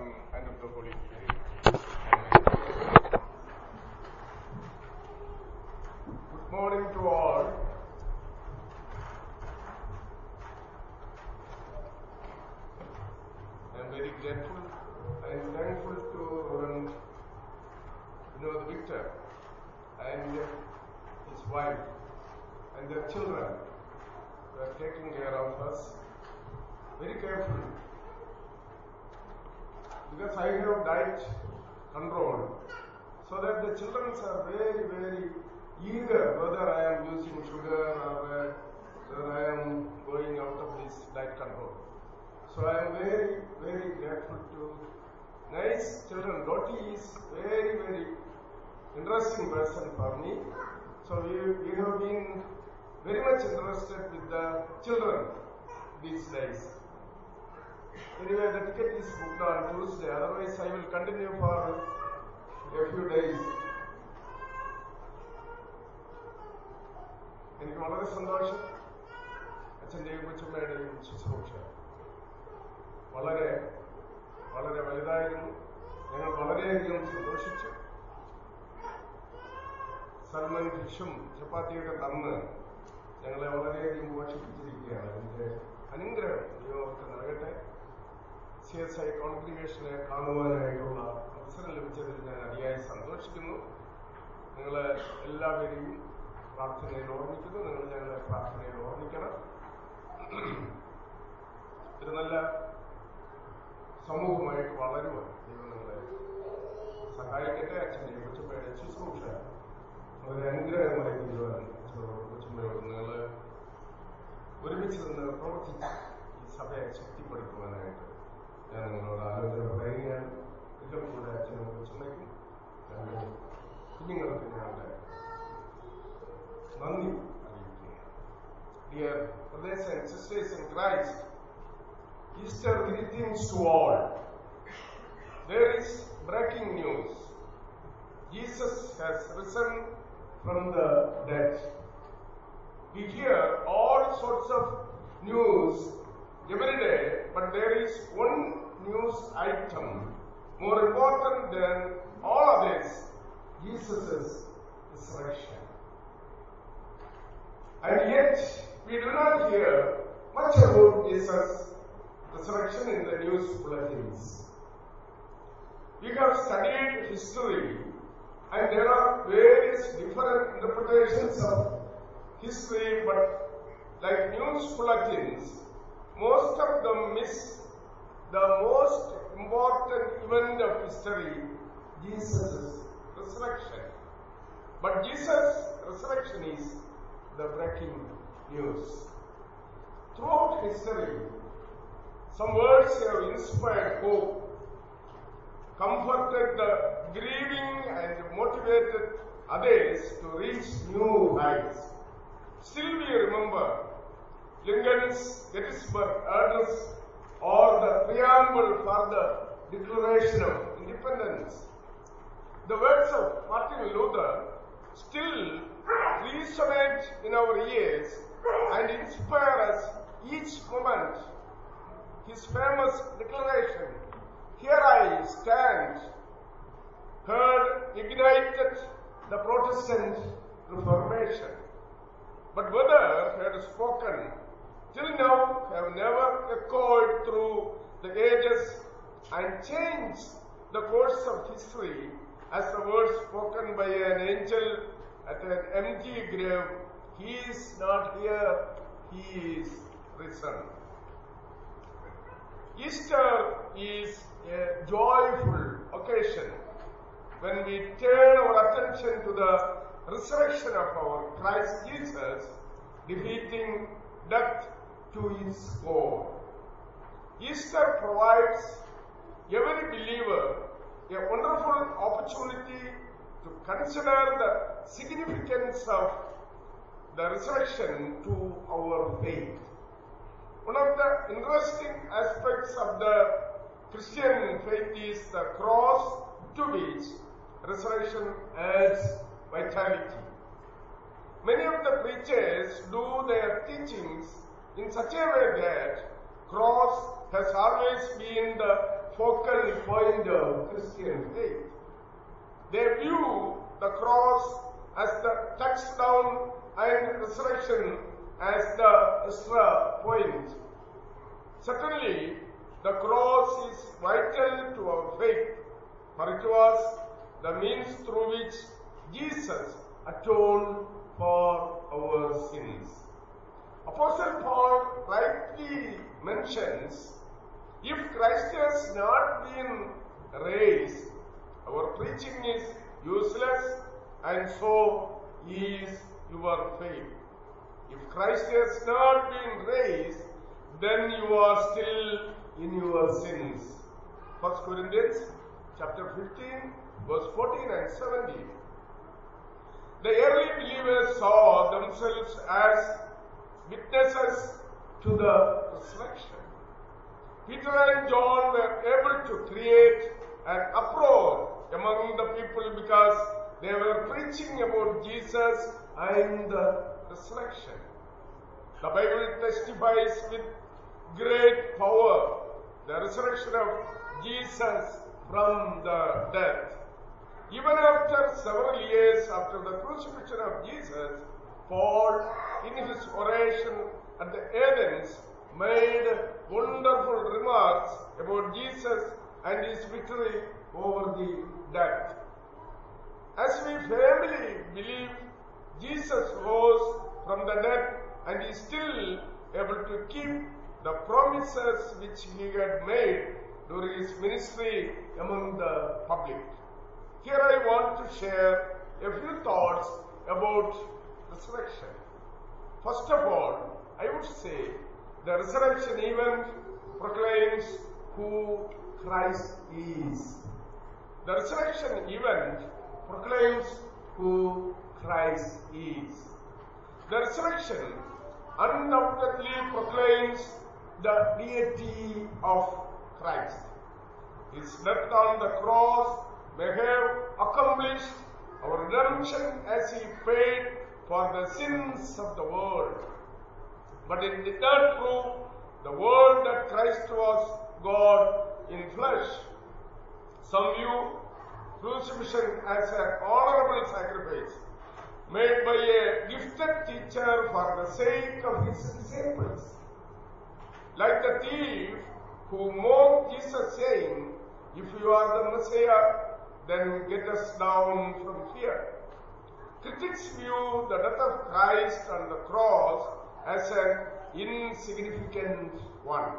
Son, and of. So I am very, very grateful to nice children. Dottie is very, very interesting person for me. So we, we have been very much interested with the children these days. Anyway, the ticket is booked on Tuesday. Otherwise, I will continue for a few days. എനിക്ക് വളരെ സന്തോഷം അച്ഛൻ്റെയും കൊച്ചമ്മയുടെയും ശുശ്രൂഷ വളരെ വളരെ വലുതായിരുന്നു. ഞങ്ങൾ വളരെയധികം സന്തോഷിച്ചു. സൽമൻ ഫിഷും ചപ്പാത്തിയൊക്കെ തന്ന് ഞങ്ങളെ വളരെയധികം മോഷിപ്പിച്ചിരിക്കുകയാണ് അതിന്റെ അനുഗ്രഹം ദൈവമൊക്കെ നൽകട്ടെ. സി എസ് ഐ കോൺഗ്രിഗേഷനെ കാണുവാനായിട്ടുള്ള അവസരം ലഭിച്ചതിൽ ഞാൻ അതിയായി സന്തോഷിക്കുന്നു. നിങ്ങൾ എല്ലാവരെയും പ്രാർത്ഥനയിൽ ഓർമ്മിക്കുന്നു. നിങ്ങൾ ഞങ്ങളെ പ്രാർത്ഥനയിൽ ഓർമ്മിക്കണം. ഒരു നല്ല സമൂഹമായിട്ട് വളരുവാൻ ദൈവം നമ്മളെ സഹായിക്കട്ടെ അച്ഛനെ കൊച്ചുമ്മയുടെ ശുശ്രൂഷ ഒരു അനുഗ്രഹമായി തീരുവാൻ അച്ഛനോട് നിങ്ങൾ ഒരുമിച്ച് നിന്ന് പ്രവർത്തിച്ച് ഈ സഭയെ ശക്തിപ്പെടുത്തുവാനായിട്ട് ഞാൻ നിങ്ങളോട് ആലോചന പറയുകയാണ്. ഇതിലും കൂടെ അച്ഛനും കൊച്ചുമ്മയ്ക്കും കുഞ്ഞുങ്ങൾക്ക് ഞങ്ങളുടെ നന്ദി അറിയിക്കുകയാണ്. Dear and sisters in Christ, Easter greetings to all. There is breaking news. Jesus has risen from the dead. We hear all sorts of news every day, but there is one news item more important than all others Jesus' resurrection. And yet, we do not hear much about Jesus' resurrection in the news bulletins. We have studied history, and there are various different interpretations of history, but like news bulletins, most of them miss the most important event of history, Jesus' resurrection. But Jesus' resurrection is the breaking news. Throughout history, some words have inspired hope, comforted the grieving, and motivated others to reach new heights. Still, we remember Lincoln's Gettysburg Address or the preamble for the Declaration of Independence. The words of Martin Luther still resonate in our ears and inspire us each moment. His famous declaration, Here I stand, heard ignited the Protestant Reformation. But whether he had spoken till now have never echoed through the ages and changed the course of history as the words spoken by an angel at an empty grave, He is not here, He is risen. Easter is a joyful occasion when we turn our attention to the resurrection of our Christ Jesus, defeating death to its core. Easter provides every believer a wonderful opportunity to consider the significance of the resurrection to our faith. One of the interesting aspects of the Christian faith is the cross to which resurrection adds vitality. Many of the preachers do their teachings in such a way that cross has always been the focal point of Christian faith. They view the cross as the touchdown and resurrection as the extra point. Certainly, the cross is vital to our faith, for it was the means through which Jesus atoned for our sins. Apostle Paul rightly mentions if Christ has not been raised, our preaching is useless and so is your faith. If Christ has not been raised, then you are still in your sins. 1 Corinthians chapter 15, verse 14 and 17. The early believers saw themselves as witnesses to the resurrection. Peter and John were able to create an uproar among the people because they were preaching about Jesus and the resurrection. The Bible testifies with great power the resurrection of Jesus from the dead. Even after several years after the crucifixion of Jesus, Paul, in his oration at the Athens, made wonderful remarks about Jesus and his victory over the death. As we firmly believe Jesus rose from the dead and is still able to keep the promises which he had made during his ministry among the public. Here I want to share a few thoughts about resurrection. First of all, I would say the resurrection event proclaims who Christ is. The resurrection event proclaims who Christ is. The resurrection undoubtedly proclaims the deity of Christ. His death on the cross may have accomplished our redemption as he paid for the sins of the world. But it did not prove the world that Christ was God in flesh. Some view crucifixion as an honorable sacrifice made by a gifted teacher for the sake of his disciples. Like the thief who mocked Jesus saying, If you are the Messiah, then get us down from here. Critics view the death of Christ on the cross as an insignificant one.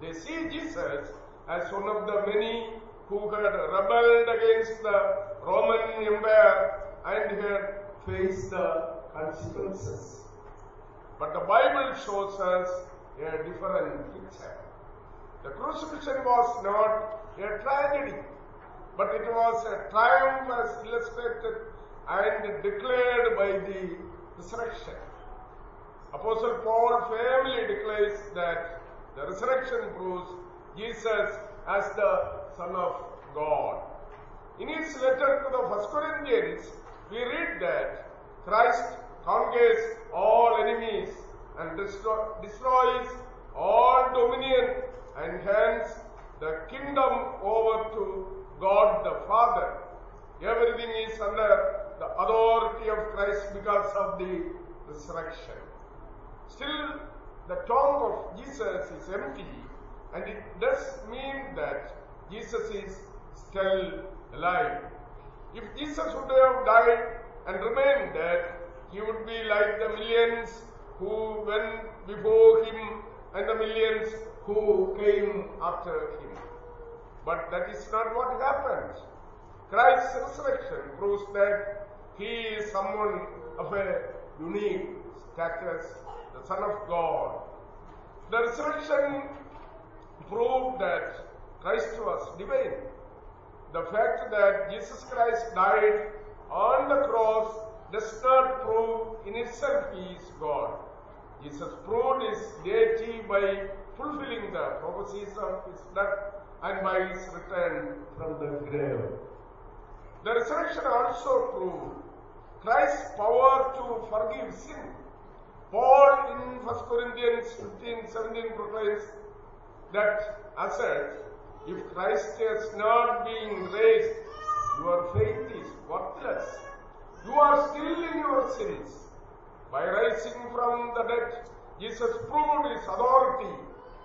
They see Jesus as one of the many who had rebelled against the Roman Empire and had faced the consequences. But the Bible shows us a different picture. The crucifixion was not a tragedy, but it was a triumph as illustrated and declared by the resurrection. Apostle Paul firmly declares that the resurrection proves Jesus as the Son of God. In his letter to the First Corinthians, we read that Christ conquers all enemies and destroys all dominion and hands the kingdom over to God the Father. Everything is under the authority of Christ because of the resurrection. Still, the tomb of Jesus is empty, and it does mean that Jesus is still alive. If Jesus would have died and remained dead, he would be like the millions who went before him and the millions who came after him. But that is not what happened. Christ's resurrection proves that he is someone of a unique status, the Son of God. The resurrection proved that Christ was divine. The fact that Jesus Christ died on the cross does not prove in itself he is God. Jesus proved his deity by fulfilling the prophecies of his death and by his return from the grave. The resurrection also proved Christ's power to forgive sin. Paul in 1 Corinthians 15 17 proclaims that asserts, If Christ has not been raised, your faith is worthless. You are still in your sins. By rising from the dead, Jesus proved his authority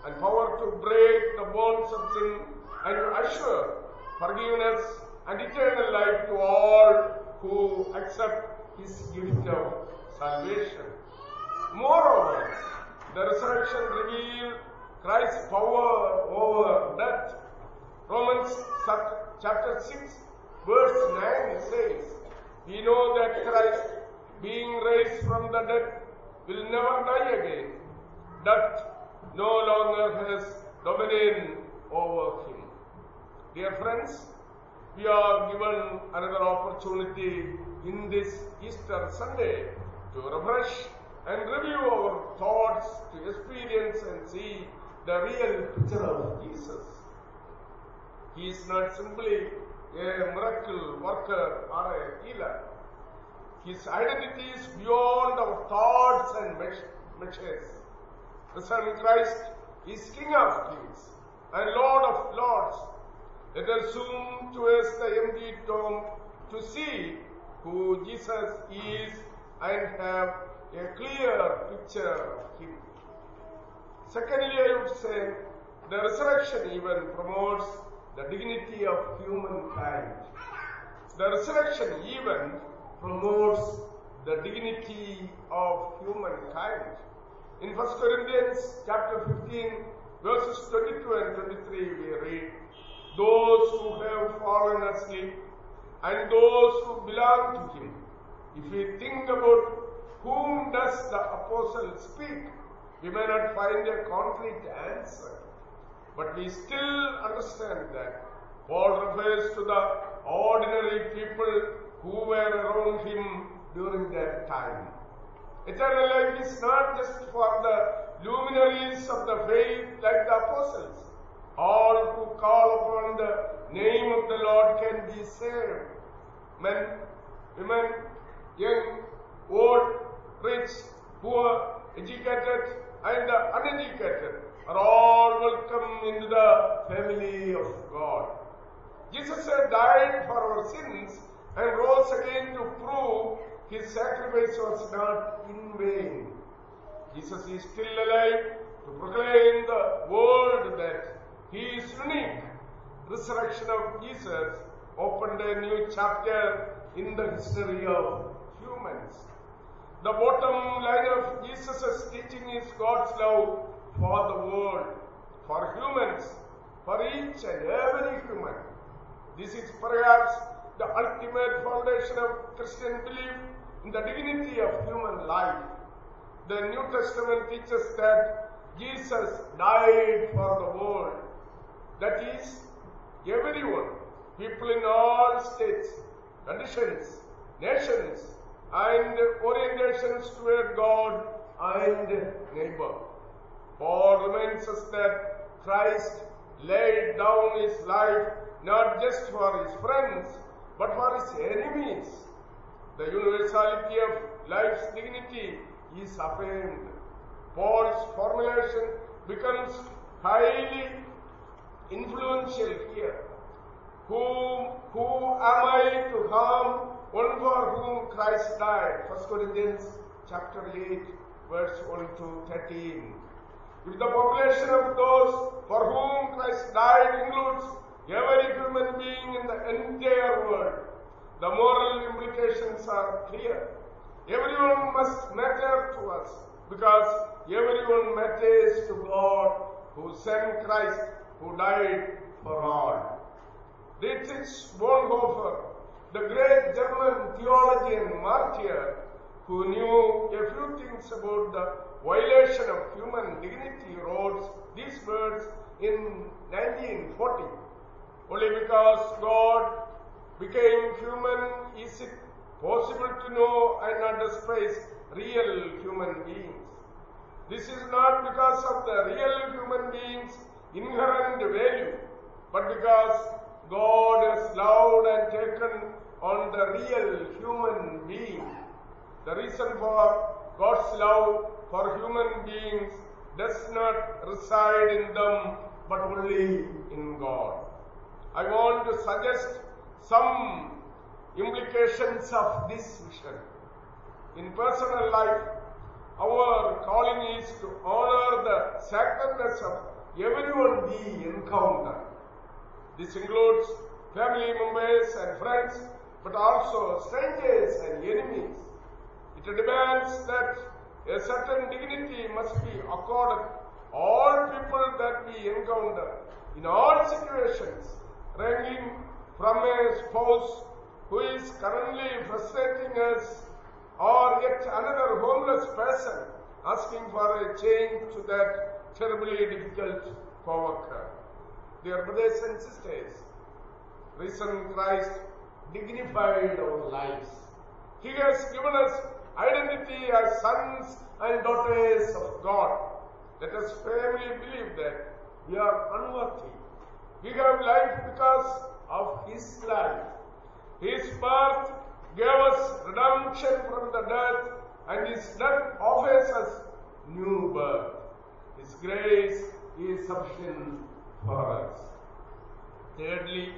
and power to break the bonds of sin and assure forgiveness and eternal life to all who accept his gift of salvation. Moreover, the resurrection revealed Christ's power over death. Romans chapter 6 verse 9 says, We know that Christ, being raised from the dead, will never die again. Death no longer has dominion over him. Dear friends, we are given another opportunity in this Easter Sunday to refresh and review our thoughts, to experience and see the real picture of Jesus. He is not simply a miracle worker or a healer. His identity is beyond our thoughts and measures. The Son of Christ is King of kings and Lord of lords. Let us zoom towards the empty tomb to see who Jesus is and have a clear picture of him. Secondly, I would say the resurrection even promotes the dignity of humankind. The resurrection even promotes the dignity of humankind. In 1 Corinthians chapter 15, verses 22 and 23, we read, Those who have fallen asleep and those who belong to him. If we think about whom does the apostle speak, we may not find a concrete answer. But we still understand that Paul refers to the ordinary people who were around him during that time. Eternal life is not just for the luminaries of the faith like the apostles. All who call upon the name of the Lord can be saved. Men, women, young, old, rich, poor, educated, and uneducated are all welcome into the family of God. Jesus had died for our sins and rose again to prove his sacrifice was not in vain. Jesus is still alive to proclaim the world that he is unique. Resurrection of Jesus opened a new chapter in the history of humans. The bottom line of Jesus' teaching is God's love for the world, for humans, for each and every human. This is perhaps the ultimate foundation of Christian belief in the dignity of human life. The New Testament teaches that Jesus died for the world. That is, everyone, people in all states, conditions, nations, and orientations toward God and neighbor. Paul reminds us that Christ laid down his life not just for his friends, but for his enemies. The universality of life's dignity is affirmed. Paul's formulation becomes highly influential here. Whom, who am I to harm one for whom Christ died? 1 Corinthians chapter 8, verse 1 to 13. If the population of those for whom Christ died includes every human being in the entire world, the moral implications are clear. Everyone must matter to us because everyone matters to God who sent Christ, who died for all. Dietrich Bonhoeffer, the great German theologian martyr, who knew a few things about the violation of human dignity, wrote these words in 1940. Only because God became human is it possible to know and understand real human beings. This is not because of the real human beings' inherent value, but because God has loved and taken on the real human being. The reason for God's love for human beings does not reside in them but only in God. I want to suggest some implications of this vision. In personal life, our calling is to honor the sacredness of everyone we encounter. This includes family members and friends, but also strangers and enemies. It demands that a certain dignity must be accorded all people that we encounter in all situations, ranging from a spouse who is currently frustrating us or yet another homeless person asking for a change to that terribly difficult co-worker. Dear brothers and sisters, risen Christ dignified our lives. He has given us identity as sons and daughters of God. Let us firmly believe that we are unworthy. We have life because of His life. His birth gave us redemption from the death, and His death offers us new birth. His grace is sufficient for us. Thirdly,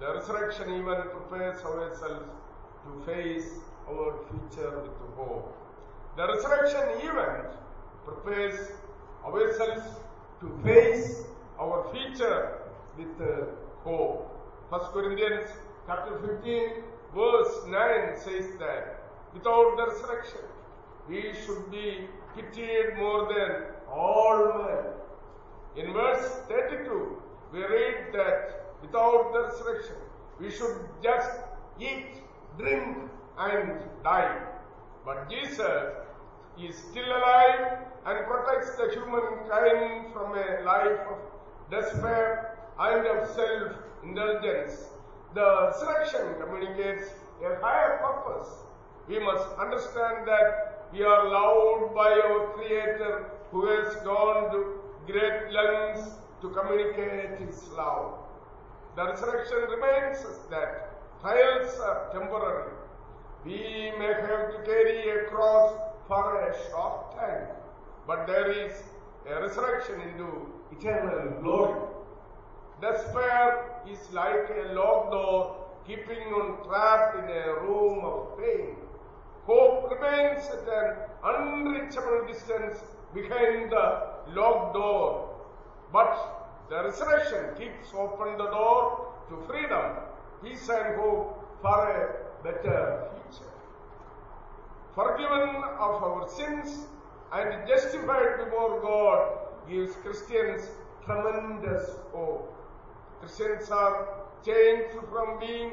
the resurrection even prepares ourselves to face our future with hope. The resurrection event prepares ourselves to face our future with uh, hope. 1 Corinthians chapter 15 verse 9 says that without the resurrection we should be pitied more than all men. In verse 32 we read that without the resurrection we should just eat, drink and die. But Jesus is still alive and protects the humankind from a life of despair and of self-indulgence. The resurrection communicates a higher purpose. We must understand that we are loved by our Creator who has gone to great lengths to communicate His love. The resurrection reminds us that trials are temporary. We may have to carry a cross for a short time, but there is a resurrection into eternal glory. Despair is like a locked door keeping on trapped in a room of pain. Hope remains at an unreachable distance behind the locked door, but the resurrection keeps open the door to freedom, peace and hope for a better future. Uh, forgiven of our sins and justified before God gives Christians tremendous hope. Christians are changed from being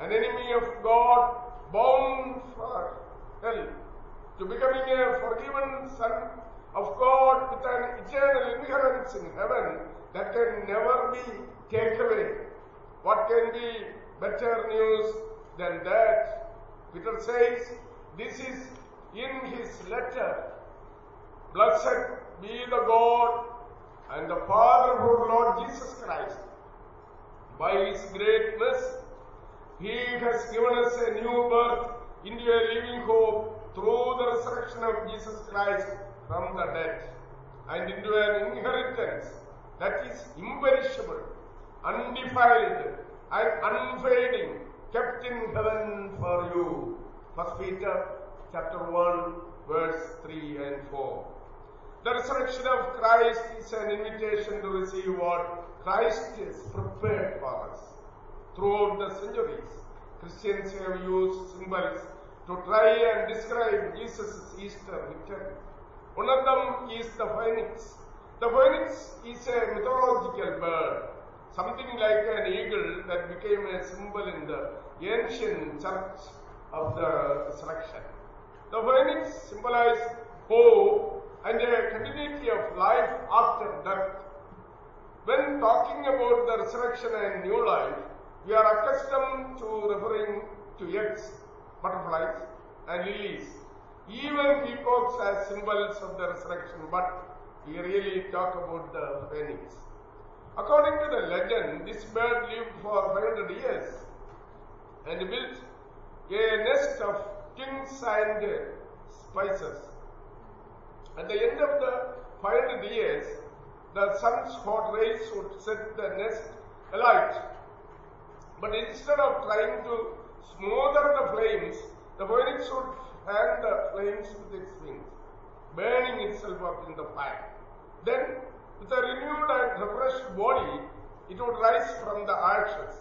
an enemy of God, bound for hell, to becoming a forgiven son of God with an eternal inheritance in heaven that can never be taken away. What can be better news than that? Peter says, this is in his letter. Blessed be the God and the Father of our Lord Jesus Christ. By his great he has given us a new birth into a living hope through the resurrection of Jesus Christ from the dead and into an inheritance that is imperishable, undefiled, and unfading, kept in heaven for you. First Peter chapter 1, verse 3 and 4. The resurrection of Christ is an invitation to receive what Christ has prepared for us. Throughout the centuries, Christians have used symbols to try and describe Jesus' Easter victory. One of them is the phoenix. The phoenix is a mythological bird, something like an eagle that became a symbol in the ancient church of the resurrection. The phoenix symbolizes hope and a continuity of life after death. When talking about the resurrection and new life, we are accustomed to referring to eggs, butterflies, and lilies, even peacocks as symbols of the resurrection, but we really talk about the phoenix. According to the legend, this bird lived for 500 years and built a nest of kings and spices. At the end of the 500 years, the sun's hot rays would set the nest alight. But instead of trying to smother the flames, the phoenix would fan the flames with its wings, burning itself up in the fire. Then, with a renewed and refreshed body, it would rise from the ashes.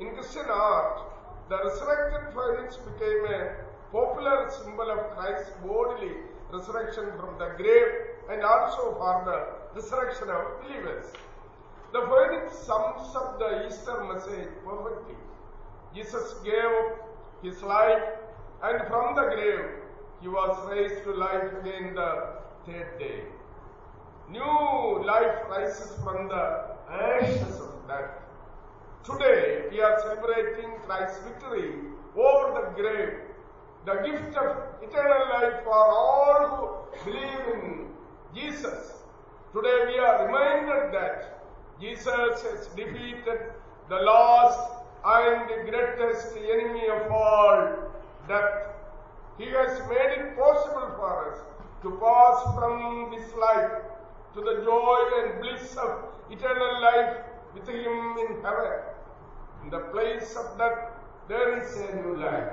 In Christian art, the resurrected phoenix became a popular symbol of Christ's bodily resurrection from the grave and also for the resurrection of believers. The phoenix sums up the Easter message perfectly. Jesus gave his life and from the grave he was raised to life again the third day. New life rises from the ashes of death. Today we are celebrating Christ's victory over the grave, the gift of eternal life for all who believe in Jesus. Today we are reminded that Jesus has defeated the last and the greatest enemy of all, death. He has made it possible for us to pass from this life to the joy and bliss of eternal life with Him in heaven. In the place of that, there is a new life.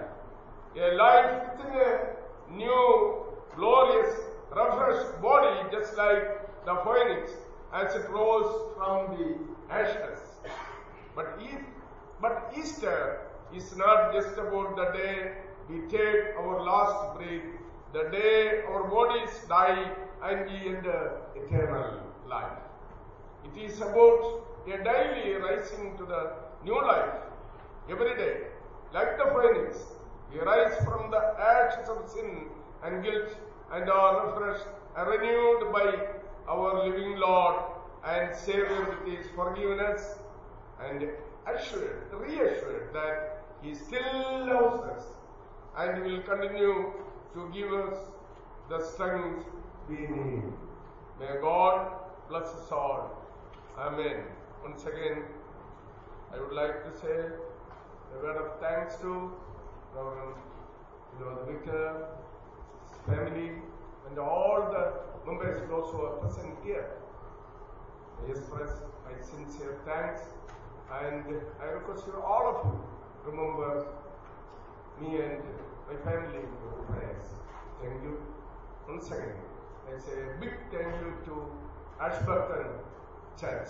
A life within a new, glorious, refreshed body, just like the phoenix as it rose from the ashes. But, e- but Easter is not just about the day we take our last breath, the day our bodies die and we enter eternal life. It is about a daily rising to the new life every day. Like the phoenix, we rise from the ashes of sin and guilt and are refreshed and renewed by our living Lord and Savior with His forgiveness and assured, reassured that He still loves us and will continue to give us the strength May God bless us all. Amen. Once again, I would like to say a word of thanks to um, Reverend Vicar, his family, and all the members, those who are present here. I express my sincere thanks and I request you, all of you, remember me and my family in your prayers. Thank you. Once again, there's a big temple to Ashburton Church.